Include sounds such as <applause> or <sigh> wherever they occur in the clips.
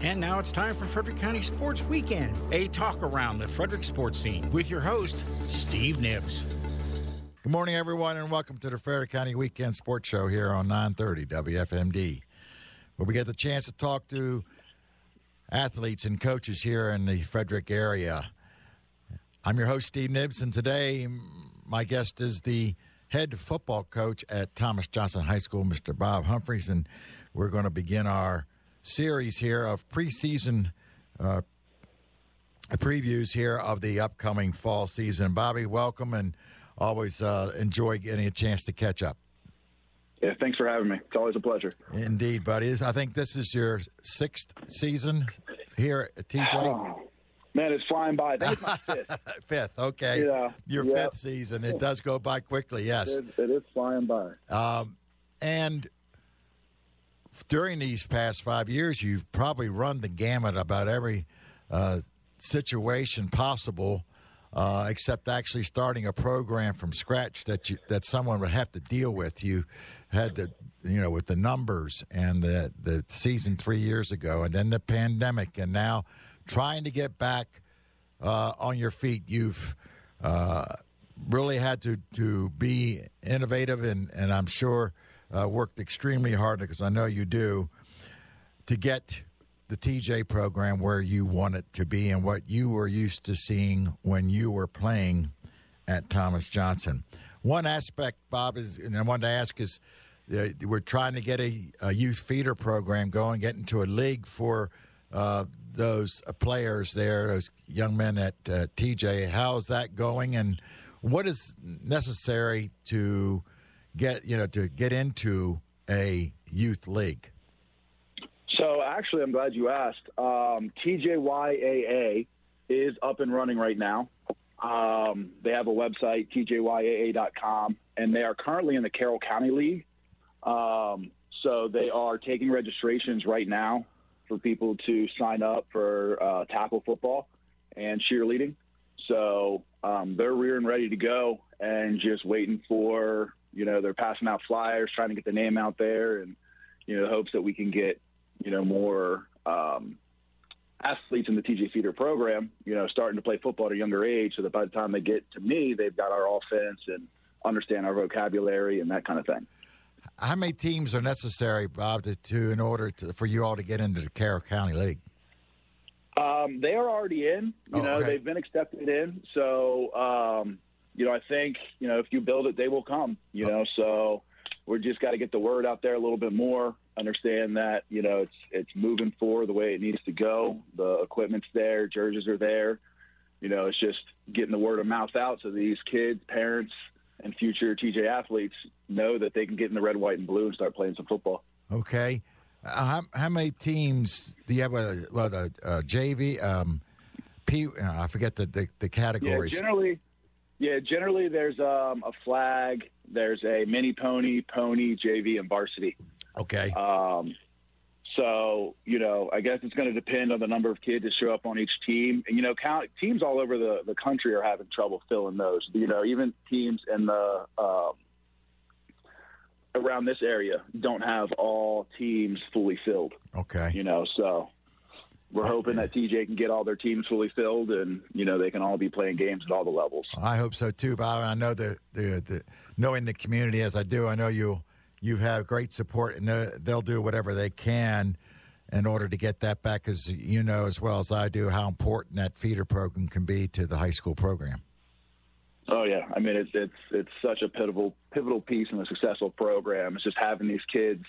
And now it's time for Frederick County Sports Weekend, a talk around the Frederick sports scene with your host, Steve Nibbs. Good morning, everyone, and welcome to the Frederick County Weekend Sports Show here on 930 WFMD, where we get the chance to talk to athletes and coaches here in the Frederick area. I'm your host, Steve Nibbs, and today my guest is the head football coach at Thomas Johnson High School, Mr. Bob Humphreys, and we're going to begin our series here of preseason uh, previews here of the upcoming fall season. Bobby, welcome, and always uh, enjoy getting a chance to catch up. Yeah, thanks for having me. It's always a pleasure. Indeed, buddy. I think this is your sixth season here at TJ. <sighs> Oh, man, it's flying by. It's my <laughs> fifth. fifth, okay. Yeah, Your yeah. fifth season. It does go by quickly, yes. It, it is flying by. Um, and during these past five years, you've probably run the gamut about every uh, situation possible, uh, except actually starting a program from scratch that you, that someone would have to deal with. You had the you know with the numbers and the the season three years ago, and then the pandemic, and now trying to get back uh, on your feet. You've uh, really had to to be innovative, and and I'm sure uh, worked extremely hard because I know you do to get the TJ program where you want it to be and what you were used to seeing when you were playing at Thomas Johnson. One aspect, Bob, is and I wanted to ask is uh, we're trying to get a, a youth feeder program going, get into a league for uh, those players there, those young men at uh, TJ. How's that going, and what is necessary to get you know to get into a youth league? So actually, I'm glad you asked. Um, TJYAA is up and running right now. Um, they have a website, tjyaa.com, and they are currently in the Carroll County League. Um, so they are taking registrations right now for people to sign up for uh, tackle football and cheerleading. So um, they're rearing ready to go and just waiting for, you know, they're passing out flyers, trying to get the name out there, and, you know, the hopes that we can get, you know, more um, athletes in the TJ Feeder program, you know, starting to play football at a younger age so that by the time they get to me, they've got our offense and understand our vocabulary and that kind of thing. How many teams are necessary, Bob, to, to in order to, for you all to get into the Carroll County League? Um, they are already in. You Oh, know, okay. they've been accepted in. So, um, you know, I think you know if you build it, they will come. You know, so we just got to get the word out there a little bit more. Understand that you know it's it's moving forward the way it needs to go. The equipment's there, jerseys are there. You know, it's just getting the word of mouth out so these kids, parents, and future TJ athletes know that they can get in the red, white, and blue and start playing some football. Okay. Uh, how, how many teams do you have? A, well, the uh, JV, um, P. Uh, I forget the, the, the categories. Yeah, generally, yeah, generally there's um, a flag, there's a mini pony, pony, JV, and varsity. okay. Um, so you know, I guess it's going to depend on the number of kids that show up on each team. And you know, count, teams all over the, the country are having trouble filling those. You know, even teams in the um, around this area don't have all teams fully filled. okay. You know, so we're hoping that TJ can get all their teams fully filled, and you know they can all be playing games at all the levels. I hope so too, Bob. I know the, the, the knowing the community as I do, I know you you have great support, and they'll- they'll do whatever they can in order to get that back. Because you know as well as I do how important that feeder program can be to the high school program. Oh yeah, I mean it's it's it's such a pivotal pivotal piece in a successful program. It's just having these kids,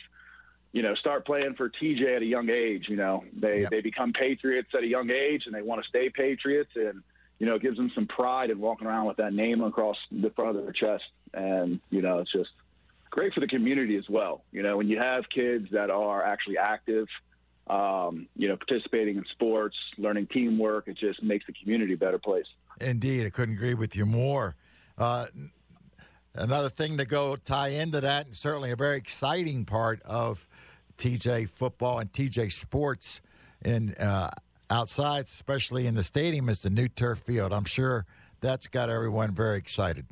you know, start playing for TJ at a young age. You know, they Yep. they become patriots at a young age, and they want to stay patriots, and you know, it gives them some pride in walking around with that name across the front of their chest. And you know, it's just great for the community as well. You know, when you have kids that are actually active. Um, you know, participating in sports, learning teamwork, it just makes the community a better place. Indeed, I couldn't agree with you more. Uh, another thing to go tie into that, and certainly a very exciting part of TJ football and TJ sports in uh, outside, especially in the stadium, is the new turf field. I'm sure that's got everyone very excited.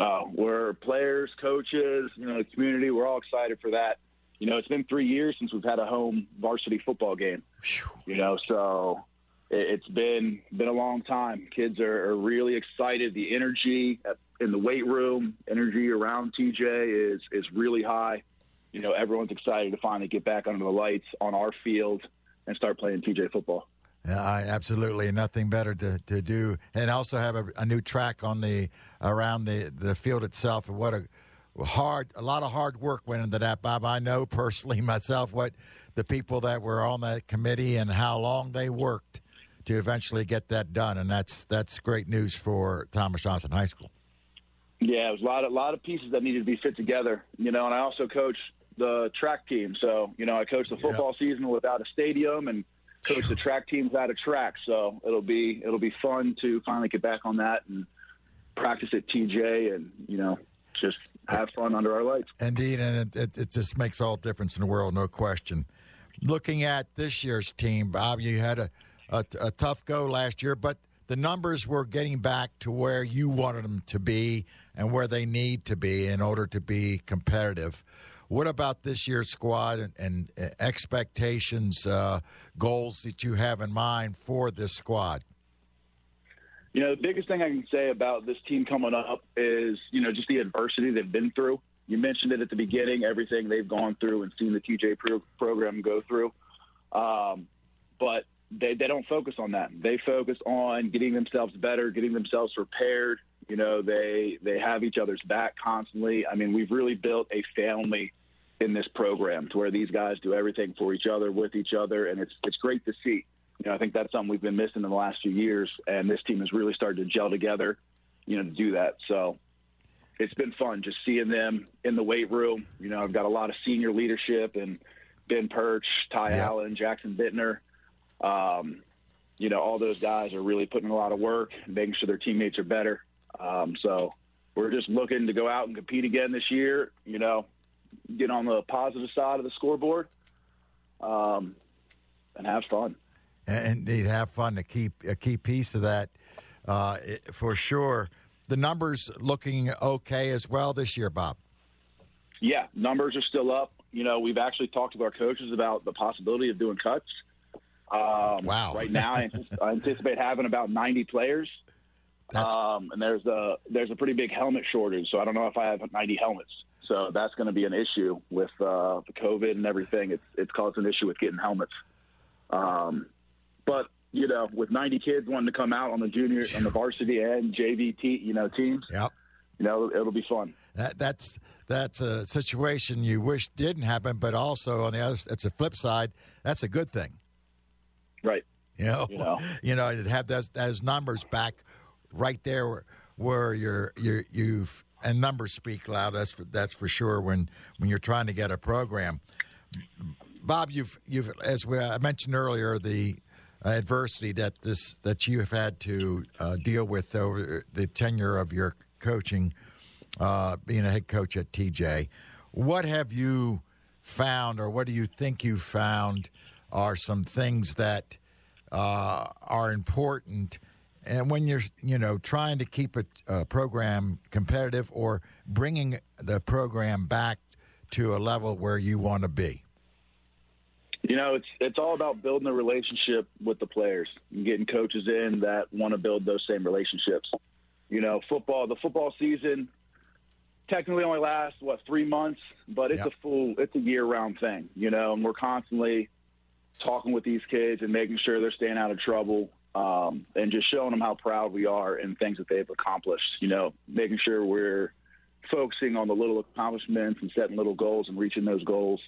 Uh, we're players, coaches, you know, the community. We're all excited for that. you know, it's been three years since we've had a home varsity football game. You know, so it's been been a long time. Kids are, are really excited. The energy in the weight room, energy around TJ is is really high. You know, everyone's excited to finally get back under the lights on our field and start playing TJ football. Yeah, absolutely, nothing better to, to do, and also have a, a, new track on the around the, the field itself. And what a hard, a lot of hard work went into that, Bob. I know personally <laughs> myself what the people that were on that committee and how long they worked to eventually get that done, and that's that's great news for Thomas Johnson High School. Yeah, it was a lot, of, a lot of pieces that needed to be fit together. You know, and I also coach the track team, so you know I coach the football season without a stadium and coach the track teams out of track. So it'll be it'll be fun to finally get back on that and practice at TJ and you know just have fun under our lights. Indeed, and it, it, it just makes all the difference in the world, no question. Looking at this year's team, Bob, you had a, a, a tough go last year, but the numbers were getting back to where you wanted them to be and where they need to be in order to be competitive. What about this year's squad and, and uh, expectations, uh, goals that you have in mind for this squad? You know, the biggest thing I can say about this team coming up is, you know, just the adversity they've been through. You mentioned it at the beginning, everything they've gone through and seen the TJ pro- program go through. Um, but they, they don't focus on that. They focus on getting themselves better, getting themselves prepared. You know, they they have each other's back constantly. I mean, we've really built a family in this program to where these guys do everything for each other, with each other, and it's it's great to see. You know, I think that's something we've been missing in the last few years, and this team has really started to gel together. You know, to do that. So it's been fun just seeing them in the weight room. You know, I've got a lot of senior leadership and Ben Perch, Ty yeah. Allen, Jackson Bittner. Um, you know, all those guys are really putting a lot of work, making sure their teammates are better. Um, so we're just looking to go out and compete again this year. You know, get on the positive side of the scoreboard um, and have fun. And indeed, have fun. To keep a key piece of that uh, for sure. The numbers looking okay as well this year, Bob. Yeah, numbers are still up. You know, we've actually talked to our coaches about the possibility of doing cuts. Um, wow! Right now, I anticipate having about 90 players. Um, and there's a there's a pretty big helmet shortage, so I don't know if I have 90 helmets. So that's going to be an issue with uh, the COVID and everything. It's it's caused an issue with getting helmets. Um, but you know, with 90 kids wanting to come out on the junior, on the varsity and JV, you know, teams, yep. you know, it'll, it'll be fun. That, that's that's a situation you wish didn't happen, but also on the other, it's a flip side. That's a good thing, right? You know, you know, <laughs> you know to have those, those numbers back right there where, where you're you you've and numbers speak loud. That's for, that's for sure. When when you're trying to get a program, Bob, you've you've as we, I mentioned earlier the adversity that this that you have had to uh, deal with over the tenure of your coaching, uh, being a head coach at TJ. What have you found, or what do you think you found, are some things that uh, are important? And when you're, you know, trying to keep a, a, program competitive or bringing the program back to a level where you want to be? You know, it's it's all about building a relationship with the players and getting coaches in that want to build those same relationships. You know, football, the football season technically only lasts what three months, but it's yep. a full, it's a year-round thing. You know, and we're constantly talking with these kids and making sure they're staying out of trouble um, and just showing them how proud we are and things that they've accomplished. You know, making sure we're focusing on the little accomplishments and setting little goals and reaching those goals.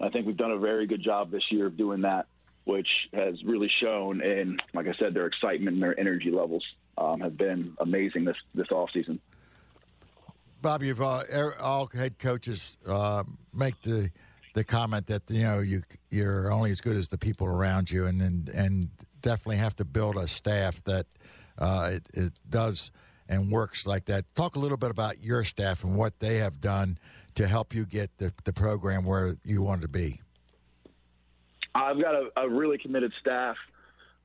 I think we've done a very good job this year of doing that, which has really shown. And like I said, their excitement and their energy levels um, have been amazing this this off season. Bob, you've uh, all head coaches uh, make the the comment that you know you you're only as good as the people around you, and and, and definitely have to build a staff that uh, it, it, does and works like that. Talk a little bit about your staff and what they have done to help you get the, the program where you want to be. I've got a, a really committed staff.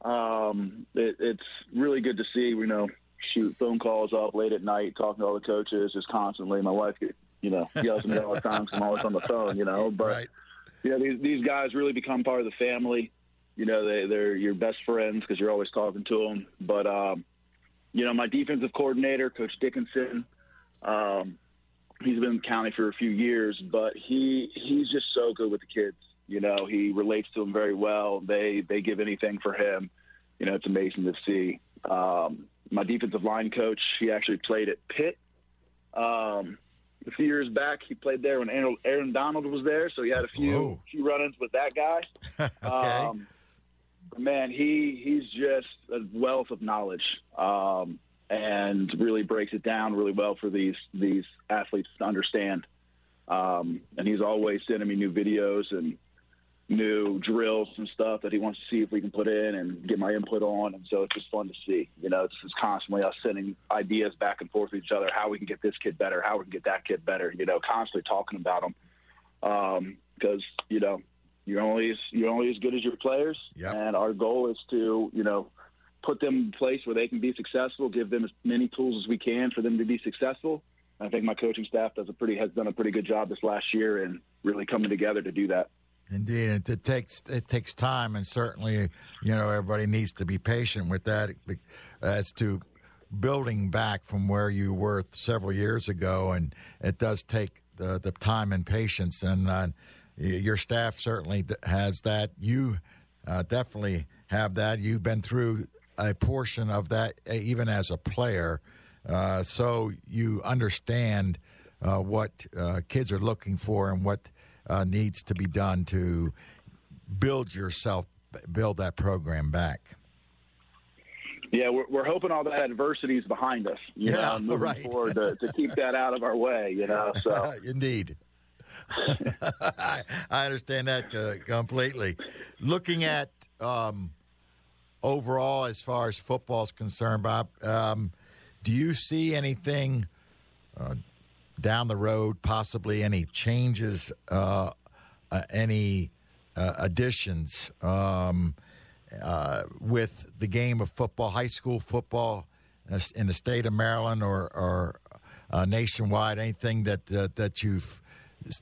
Um, it, it's really good to see. You know, shoot phone calls up late at night, talking to all the coaches just constantly. My wife, you know, yells at me all the time because I'm always on the phone. You know, but. Right you know, these these guys really become part of the family. You know, they they're your best friends because you're always talking to them. But um, you know, my defensive coordinator, Coach Dickinson, um, he's been in the county for a few years, but he he's just so good with the kids. You know, he relates to them very well. They they give anything for him. You know, it's amazing to see. Um, my defensive line coach, he actually played at Pitt. Um, a few years back, he played there when Aaron, Aaron Donald was there, so he had a few Whoa. few run-ins with that guy. <laughs> okay. Um, man, he he's just a wealth of knowledge, um, and really breaks it down really well for these these athletes to understand. Um, and he's always sending me new videos and new drills and stuff that he wants to see if we can put in and get my input on. And so it's just fun to see. You know, it's just constantly us sending ideas back and forth with each other, how we can get this kid better, how we can get that kid better. You know, constantly talking about them because you know you're only as, you're only as good as your players, Yep. and our goal is to you know put them in place where they can be successful, give them as many tools as we can for them to be successful. I think my coaching staff does a pretty has done a pretty good job this last year and really coming together to do that. Indeed, it, it takes it takes time, and certainly, you know, everybody needs to be patient with that as to building back from where you were several years ago, and it does take the, the time and patience. And uh, your staff certainly has that. You uh, definitely have that. You've been through a portion of that, even as a player, uh, so you understand uh, what uh, kids are looking for and what uh, needs to be done to build yourself, build that program back. Yeah, we're, we're hoping all that adversity is behind us. You Yeah, know, <laughs> moving right. forward to, to keep that out of our way. You know, so <laughs> Indeed. <laughs> I, understand that uh, completely. Looking at um, overall, as far as football is concerned, Bob, um, do you see anything uh, down the road, possibly any changes, uh, uh, any uh, additions um, uh, with the game of football, high school football in the state of Maryland or, or nationwide? Anything that that you've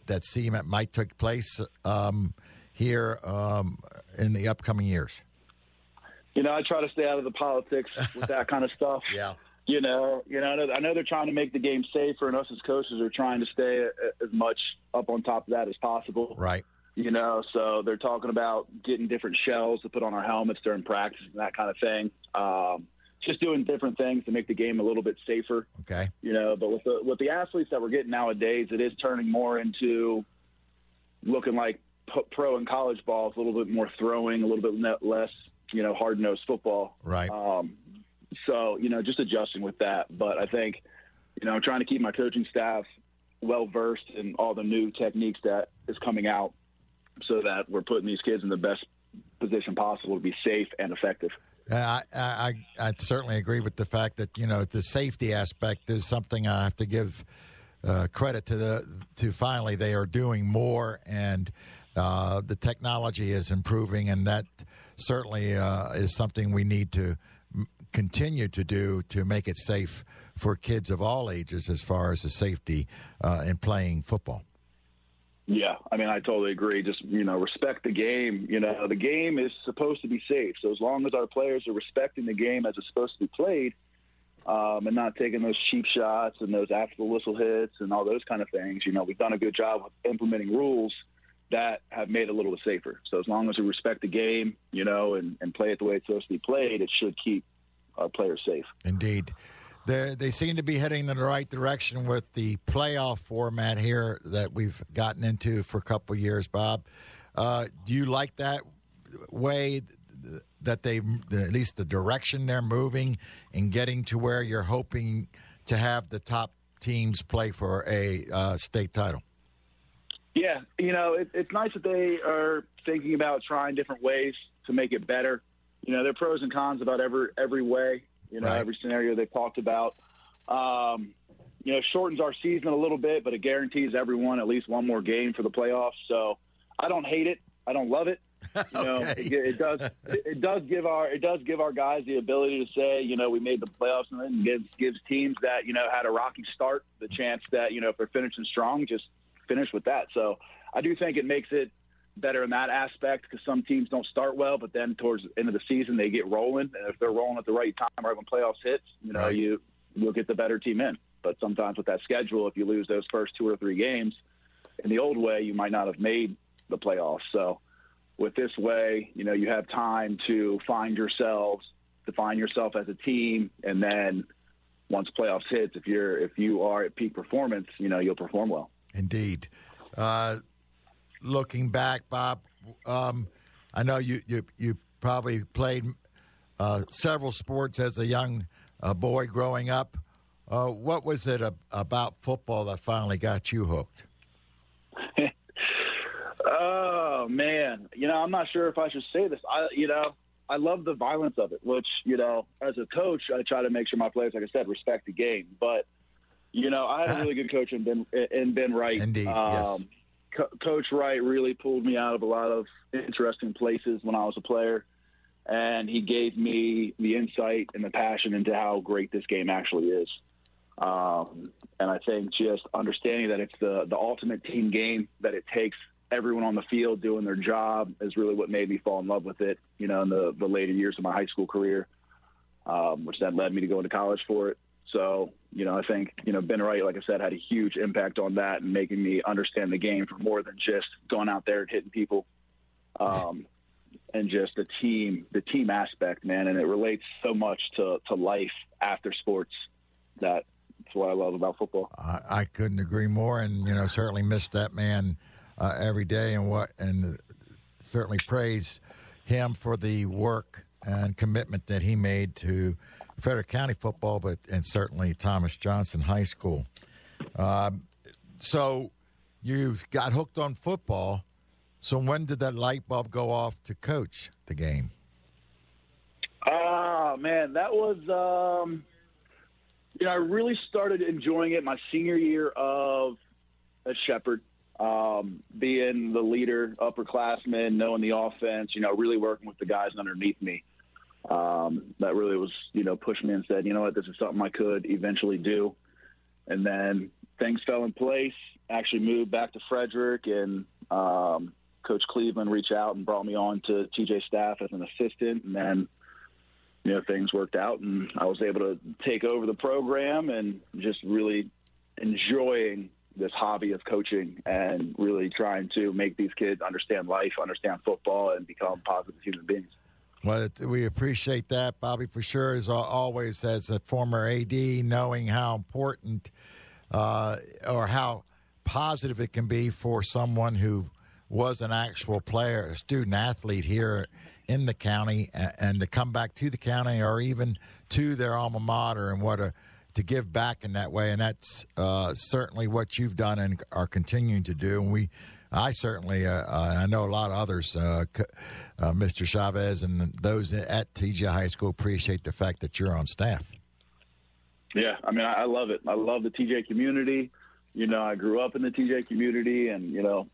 that seem it might take place um, here um, in the upcoming years? you know, I try to stay out of the politics with that kind of <laughs> stuff. Yeah. You know, you know, I know- I know they're trying to make the game safer, and us as coaches are trying to stay a- as much up on top of that as possible. Right. You know, so they're talking about getting different shells to put on our helmets during practice and that kind of thing. Um, just doing different things to make the game a little bit safer. Okay. you know. But with the with the athletes that we're getting nowadays, it is turning more into looking like pro and college ball. It's a little bit more throwing, a little bit less, you know, hard nosed football. Right. Um, so you know, just adjusting with that. But I think, you know, I'm trying to keep my coaching staff well versed in all the new techniques that is coming out, so that we're putting these kids in the best position possible to be safe and effective. Uh, I, I I certainly agree with the fact that you know the safety aspect is something I have to give uh, credit to the to. Finally, they are doing more, and uh, the technology is improving, and that certainly uh, is something we need to continue to do to make it safe for kids of all ages, as far as the safety uh, in playing football. Yeah, I mean, I totally agree. Just you know, respect the game. You know, the game is supposed to be safe. So as long as our players are respecting the game as it's supposed to be played, um, and not taking those cheap shots and those after the whistle hits and all those kind of things, you know, we've done a good job with implementing rules that have made it a little bit safer. So as long as we respect the game, you know, and, and play it the way it's supposed to be played, it should keep our players safe. Indeed. They, they seem to be heading in the right direction with the playoff format here that we've gotten into for a couple years, Bob. Uh, do you like that way that they, at least the direction they're moving and getting to where you're hoping to have the top teams play for a uh, state title? Yeah, you know, it, it's nice that they are thinking about trying different ways to make it better. You know, there are pros and cons about every every way. You know, Right. every scenario they've talked about. Um, you know, shortens our season a little bit, but it guarantees everyone at least one more game for the playoffs. So I don't hate it. I don't love it. You <laughs> know, Okay. it, it does it, it does give our it does give our guys the ability to say, you know, we made the playoffs, and then gives gives teams that you know had a rocky start the chance that you know if they're finishing strong, just finish with that. So I do think it makes it better in that aspect because some teams don't start well, but then towards the end of the season they get rolling, and if they're rolling at the right time, right when playoffs hits, you know, Right. you you'll get the better team in. But sometimes with that schedule, if you lose those first two or three games, in the old way, you might not have made the playoffs. So with this way, you know, you have time to find yourselves, define yourself as a team, and then once playoffs hits, if you're if you are at peak performance, you know, you'll perform well. Indeed. Uh, looking back, Bob, um, I know you, you, you probably played uh, several sports as a young uh, boy growing up. Uh, what was it a, about football that finally got you hooked? <laughs> Oh man, you know, I'm not sure if I should say this. I, you know, I love the violence of it, which you know, as a coach, I try to make sure my players, like I said, respect the game. But you know, I had a really good coach in Ben in Ben Wright. Indeed, yes. Co- coach Wright really pulled me out of a lot of interesting places when I was a player, and he gave me the insight and the passion into how great this game actually is. Um, and I think just understanding that it's the the ultimate team game, that it takes everyone on the field doing their job, is really what made me fall in love with it. You know, in the the later years of my high school career, um, which then led me to go into college for it. So, you know, I think you know Ben Wright, like I said, had a huge impact on that and making me understand the game for more than just going out there and hitting people. Um, and just the team, the team aspect, man, and it relates so much to, to life after sports. That that's what I love about football. I, I couldn't agree more, and you know certainly miss that man uh, every day, and what and certainly praise him for the work and commitment that he made to Frederick County football, but and certainly Thomas Johnson High School. Um, so you've got hooked on football. So when did that light bulb go off to coach the game? Oh man, that was um, you know I really started enjoying it my senior year of Shepherd, um, being the leader, upperclassman, knowing the offense, you know, really working with the guys underneath me. Um, that really was you know pushed me and said, you know what, this is something I could eventually do. And then things fell in place. Actually moved back to Frederick, and um, Coach Cleveland reached out and brought me on to TJ staff as an assistant, and then you know things worked out and I was able to take over the program and just really enjoying this hobby of coaching and really trying to make these kids understand life, understand football, and become positive human beings. Well, we appreciate that, Bobby, for sure. As always, as a former AD, knowing how important uh, or how positive it can be for someone who was an actual player, a student athlete here in the county, and, and to come back to the county or even to their alma mater, and what a to give back in that way. And that's uh, certainly what you've done and are continuing to do. And we. I certainly, uh, uh, I know a lot of others, uh, uh, Mr. Chavez, and those at TJ High School appreciate the fact that you're on staff. Yeah, I mean, I, I love it. I love the TJ community. You know, I grew up in the TJ community, and you know,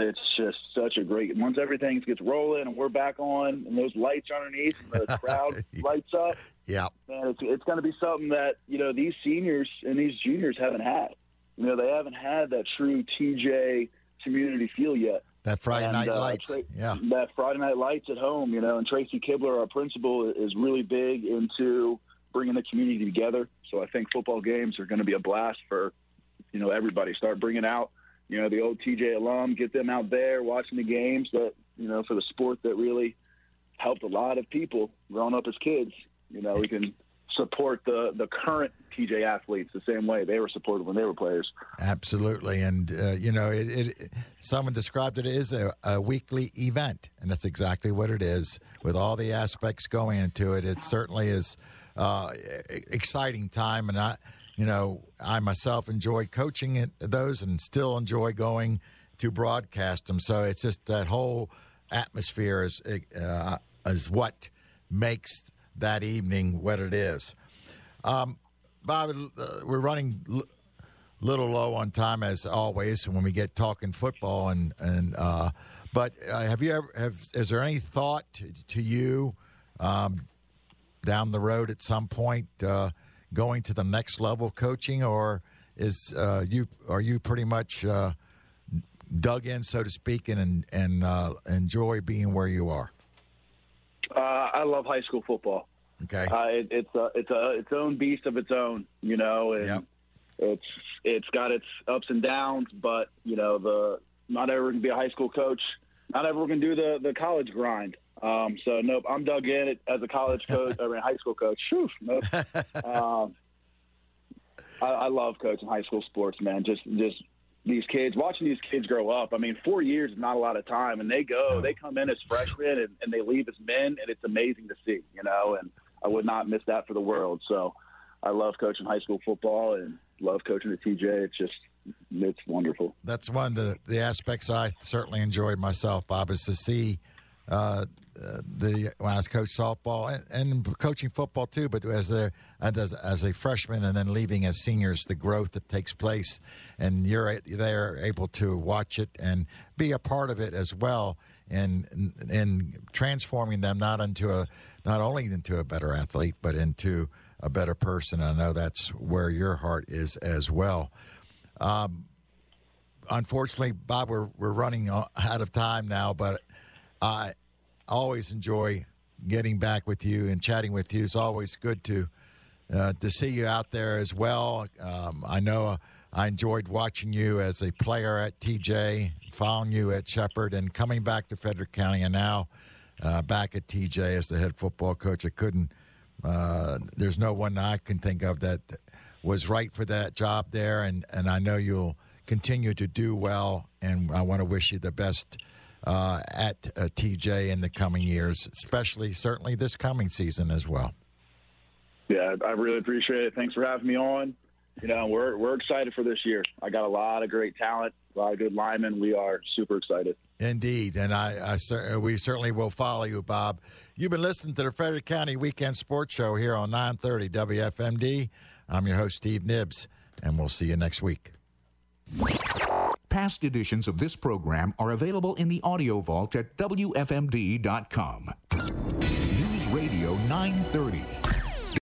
it's just such a great. Once everything gets rolling and we're back on, and those lights underneath, and the <laughs> crowd lights up, Yeah, man, it's, it's going to be something that you know these seniors and these juniors haven't had. You know, they haven't had that true TJ community feel yet. that Friday And, night uh, lights. Tra- yeah, that Friday night lights at home. You know, and Tracy Kibler, our principal, is really big into bringing the community together. So I think football games are going to be a blast for you know everybody. Start bringing out you know the old TJ alum, get them out there watching the games that you know for the sport that really helped a lot of people growing up as kids. You know, we can support the the current TJ athletes the same way they were supported when they were players. absolutely. And uh, you know, it, it. Someone described it as a, a weekly event, and that's exactly what it is. With all the aspects going into it, it certainly is uh, exciting time. And I, you know, I myself enjoy coaching those, and still enjoy going to broadcast them. So it's just that whole atmosphere is uh, is what makes that evening what it is. Um, Bob, uh, we're running l- little low on time as always when we get talking football and and uh, but uh, have you ever have is there any thought to, to you um, down the road at some point uh, going to the next level coaching or is uh, you are you pretty much uh, dug in, so to speak, and and uh, enjoy being where you are? Uh, I love high school football. Okay, uh, it, it's a, it's a its own beast of its own, you know, and Yep. it's it's got its ups and downs. But you know, the not everyone can be a high school coach. Not everyone can do the the college grind. Um, so nope, I'm dug in it as a college coach. <laughs> I mean, high school coach. Whew, nope. <laughs> um, I, I love coaching high school sports, man. Just just these kids, watching these kids grow up. I mean, four years is not a lot of time, and they go, they come in as freshmen, and, and they leave as men, and it's amazing to see, you know. And I would not miss that for the world. So, I love coaching high school football and love coaching at TJ. It's just, it's wonderful. that's one of the, the aspects I certainly enjoyed myself, Bob, is to see uh, uh, the when I was coach softball and, and coaching football too, but as a as, as a freshman and then leaving as seniors, the growth that takes place, and you're they're able to watch it and be a part of it as well, and in transforming them not into a not only into a better athlete but into a better person. I know that's where your heart is as well unfortunately, Bob, we're, we're running out of time now, but I always enjoy getting back with you and chatting with you. It's always good to uh, to see you out there as well. Um, I know I enjoyed watching you as a player at TJ, following you at Shepherd, and coming back to Frederick County, and now uh, back at TJ as the head football coach. I couldn't. Uh, there's no one I can think of that was right for that job there, and, and I know you'll continue to do well. And I want to wish you the best uh, at uh, TJ in the coming years, especially certainly this coming season as well. Yeah, I really appreciate it. Thanks for having me on. You know, we're we're excited for this year. I got a lot of great talent, a lot of good linemen. We are super excited. Indeed, and I, I cer- we certainly will follow you, Bob. You've been listening to the Frederick County Weekend Sports Show here on 930 WFMD. I'm your host, Steve Nibbs, and we'll see you next week. Past editions of this program are available in the audio vault at WFMD.com. News Radio 930.